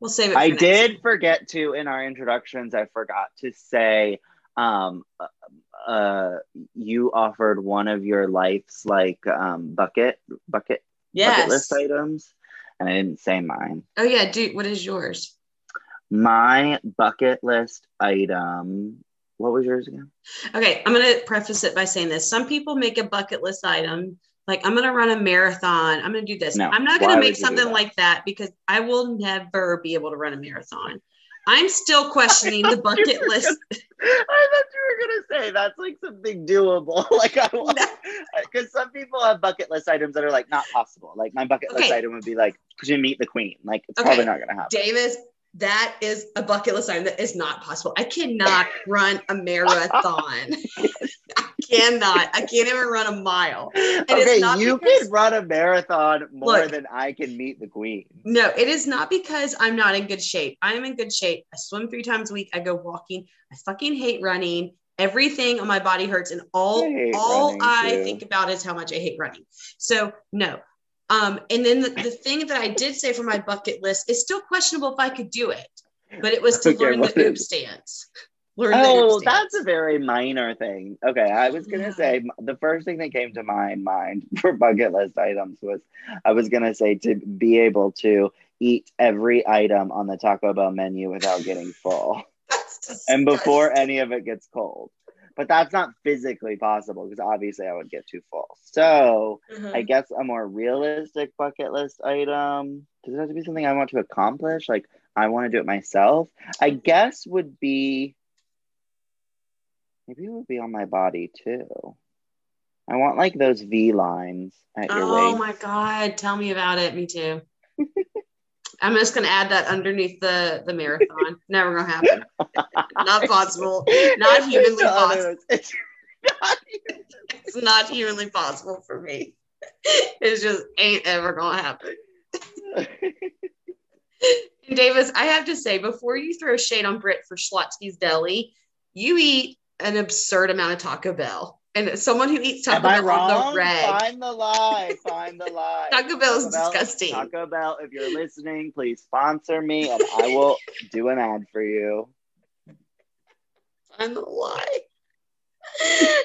we'll save it. For I did time. forget to in our introductions. I forgot to say, um, uh, uh, you offered one of your life's like um bucket bucket bucket list items, and I didn't say mine. Oh yeah, dude. What is yours? My bucket list item. What was yours again? Okay, I'm going to preface it by saying this. Some people make a bucket list item. Like, I'm going to run a marathon. I'm going to do this. No. I'm not going to would make something like that because I will never be able to run a marathon. I'm still questioning the bucket list. I thought you were gonna say that's like something doable. like I want because some people have bucket list items that are like not possible. Like my bucket list item would be like to meet the queen. Like it's Okay. probably not gonna happen. Davis, that is a bucket list item that is not possible. I cannot run a marathon. I cannot. I can't even run a mile. it's okay, not you because- can run a marathon more Look. than I can meet the queen. No, it is not because I'm not in good shape. I am in good shape. I swim three times a week. I go walking. I fucking hate running. Everything on my body hurts, and all I all I too. think about is how much I hate running. So no. Um, and then the, the thing that I did say for my bucket list is still questionable if I could do it, but it was to Okay, learn the is- oop stance. Learn Oh, that's a very minor thing. Okay, I was gonna Yeah. say the first thing that came to my mind for bucket list items was I was gonna say to be able to eat every item on the Taco Bell menu without getting full, and before any of it gets cold. But that's not physically possible because obviously I would get too full. So Mhm. I guess a more realistic bucket list item. Does it have to be something I want to accomplish? Like I want to do it myself. I guess would be maybe it would be on my body too. I want like those V lines at your Oh waist. my god, tell me about it. Me too. I'm just gonna add that underneath the the marathon. Never gonna happen. Not possible. Not humanly possible. It's not It's not humanly possible for me. It just ain't ever gonna happen. And Davis, I have to say, before you throw shade on Brit for Schlotzsky's Deli, you eat an absurd amount of Taco Bell. And someone who eats Taco Am I Bell on wrong? the reg, Find the lie. Find the lie. Taco Bell is disgusting. Taco Bell, if you're listening, please sponsor me and I will do an ad for you. find the lie.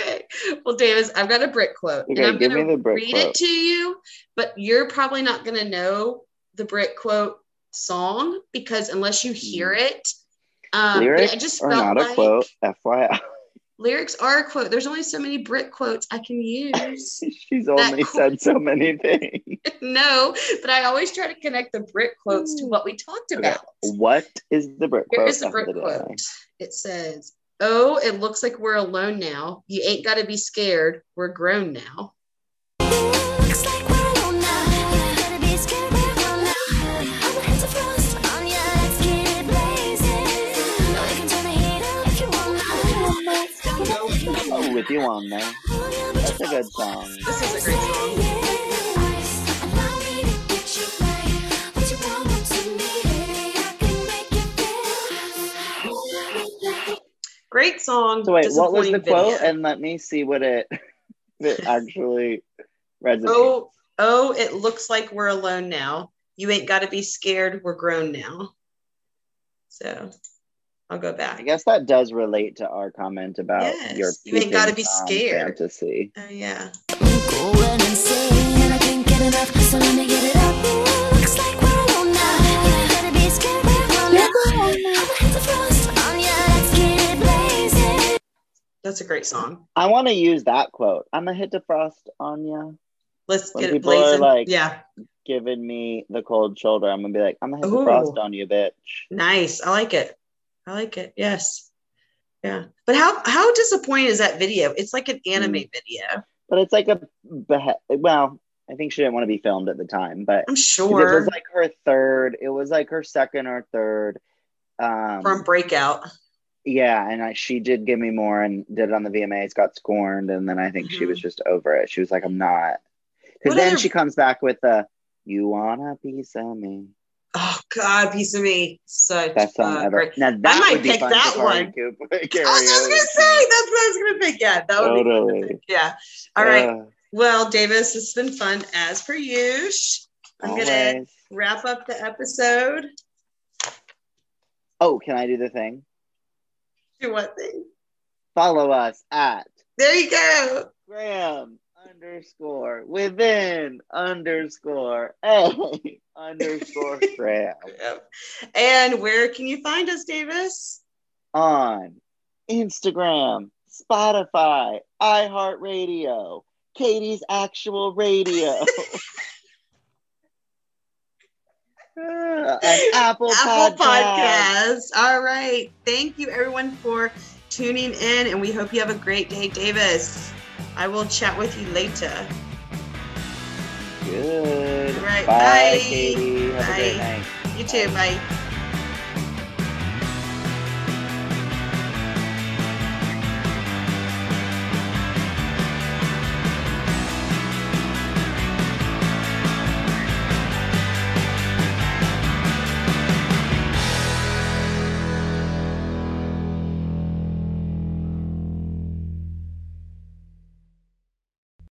okay. Well, Davis, I've got a Brit quote. Okay, and I'm going to read quote. it to you, but you're probably not going to know the Brit quote song because unless you hear hmm. it, um, Lyrics I just or felt not a like quote, FYI. lyrics are a quote. There's only so many Brit quotes I can use. She's only quote- said so many things. no, but I always try to connect the Brit quotes to what we talked Okay. about. What is the Brit Here quote? is the Brit the day? quote. It says, Oh, it looks like we're alone now. You ain't got to be scared. We're grown now. Looks like now. With you on there. That's a good song. This is a great song. Allow me to get you right. What you want to me, baby, I can make you feel. Great song. So wait, what was the disappointing quote? And let me see what it it actually resonates. oh, oh, it looks like we're alone now. You ain't got to be scared. We're grown now. So I'll go back. I guess that does relate to our comment about Yes, your you ain't gotta be Tom scared. fantasy. Oh, yeah. Going insane, and I can't get enough, so let me get it up. Looks like we're alone now. You better be scared we're alone now. I'ma hit the frost on ya. Let's get it blazing. That's a great song. I want to use that quote. I'm gonna hit the frost on you, Let's When get it people are blazing. like- yeah. giving me the cold shoulder. I'm gonna be like, I'm gonna hit Ooh. the frost on you, bitch. Nice. I like it. I like it. Yes. Yeah. But how how disappointing is that video? It's like an anime Mm. video. But it's like a well, I think she didn't want to be filmed at the time, but I'm sure it was like her third. It was like her second or third. Um, from Blackout. Yeah, and I, she did give me more and did it on the VMAs, got scorned, and then I think she Mhm. was just over it. She was like, "I'm not," because then other- she comes back with the "You want a piece of me." God, piece of me. Such Best song uh, ever. great. Now that might would be pick fun that one. coop- I was just gonna say that's what I was gonna pick. Yeah, that would be fun Totally. Yeah. All right. Uh, Well, Davis, it's been fun as per usual. I'm gonna wrap up the episode. Oh, can I do the thing? Do what thing? Follow us at There you go. Gram underscore within underscore a underscore Gram Yep. And where can you find us, Davis? on Instagram, Spotify, iHeartRadio, Katie's Actual Radio, Uh, Apple, Apple Podcasts. Podcasts. All right. Thank you, everyone, for tuning in, and we hope you have a great day, Davis. I will chat with you later. Good. Right, Bye, bye. Have a great night. You too. Bye.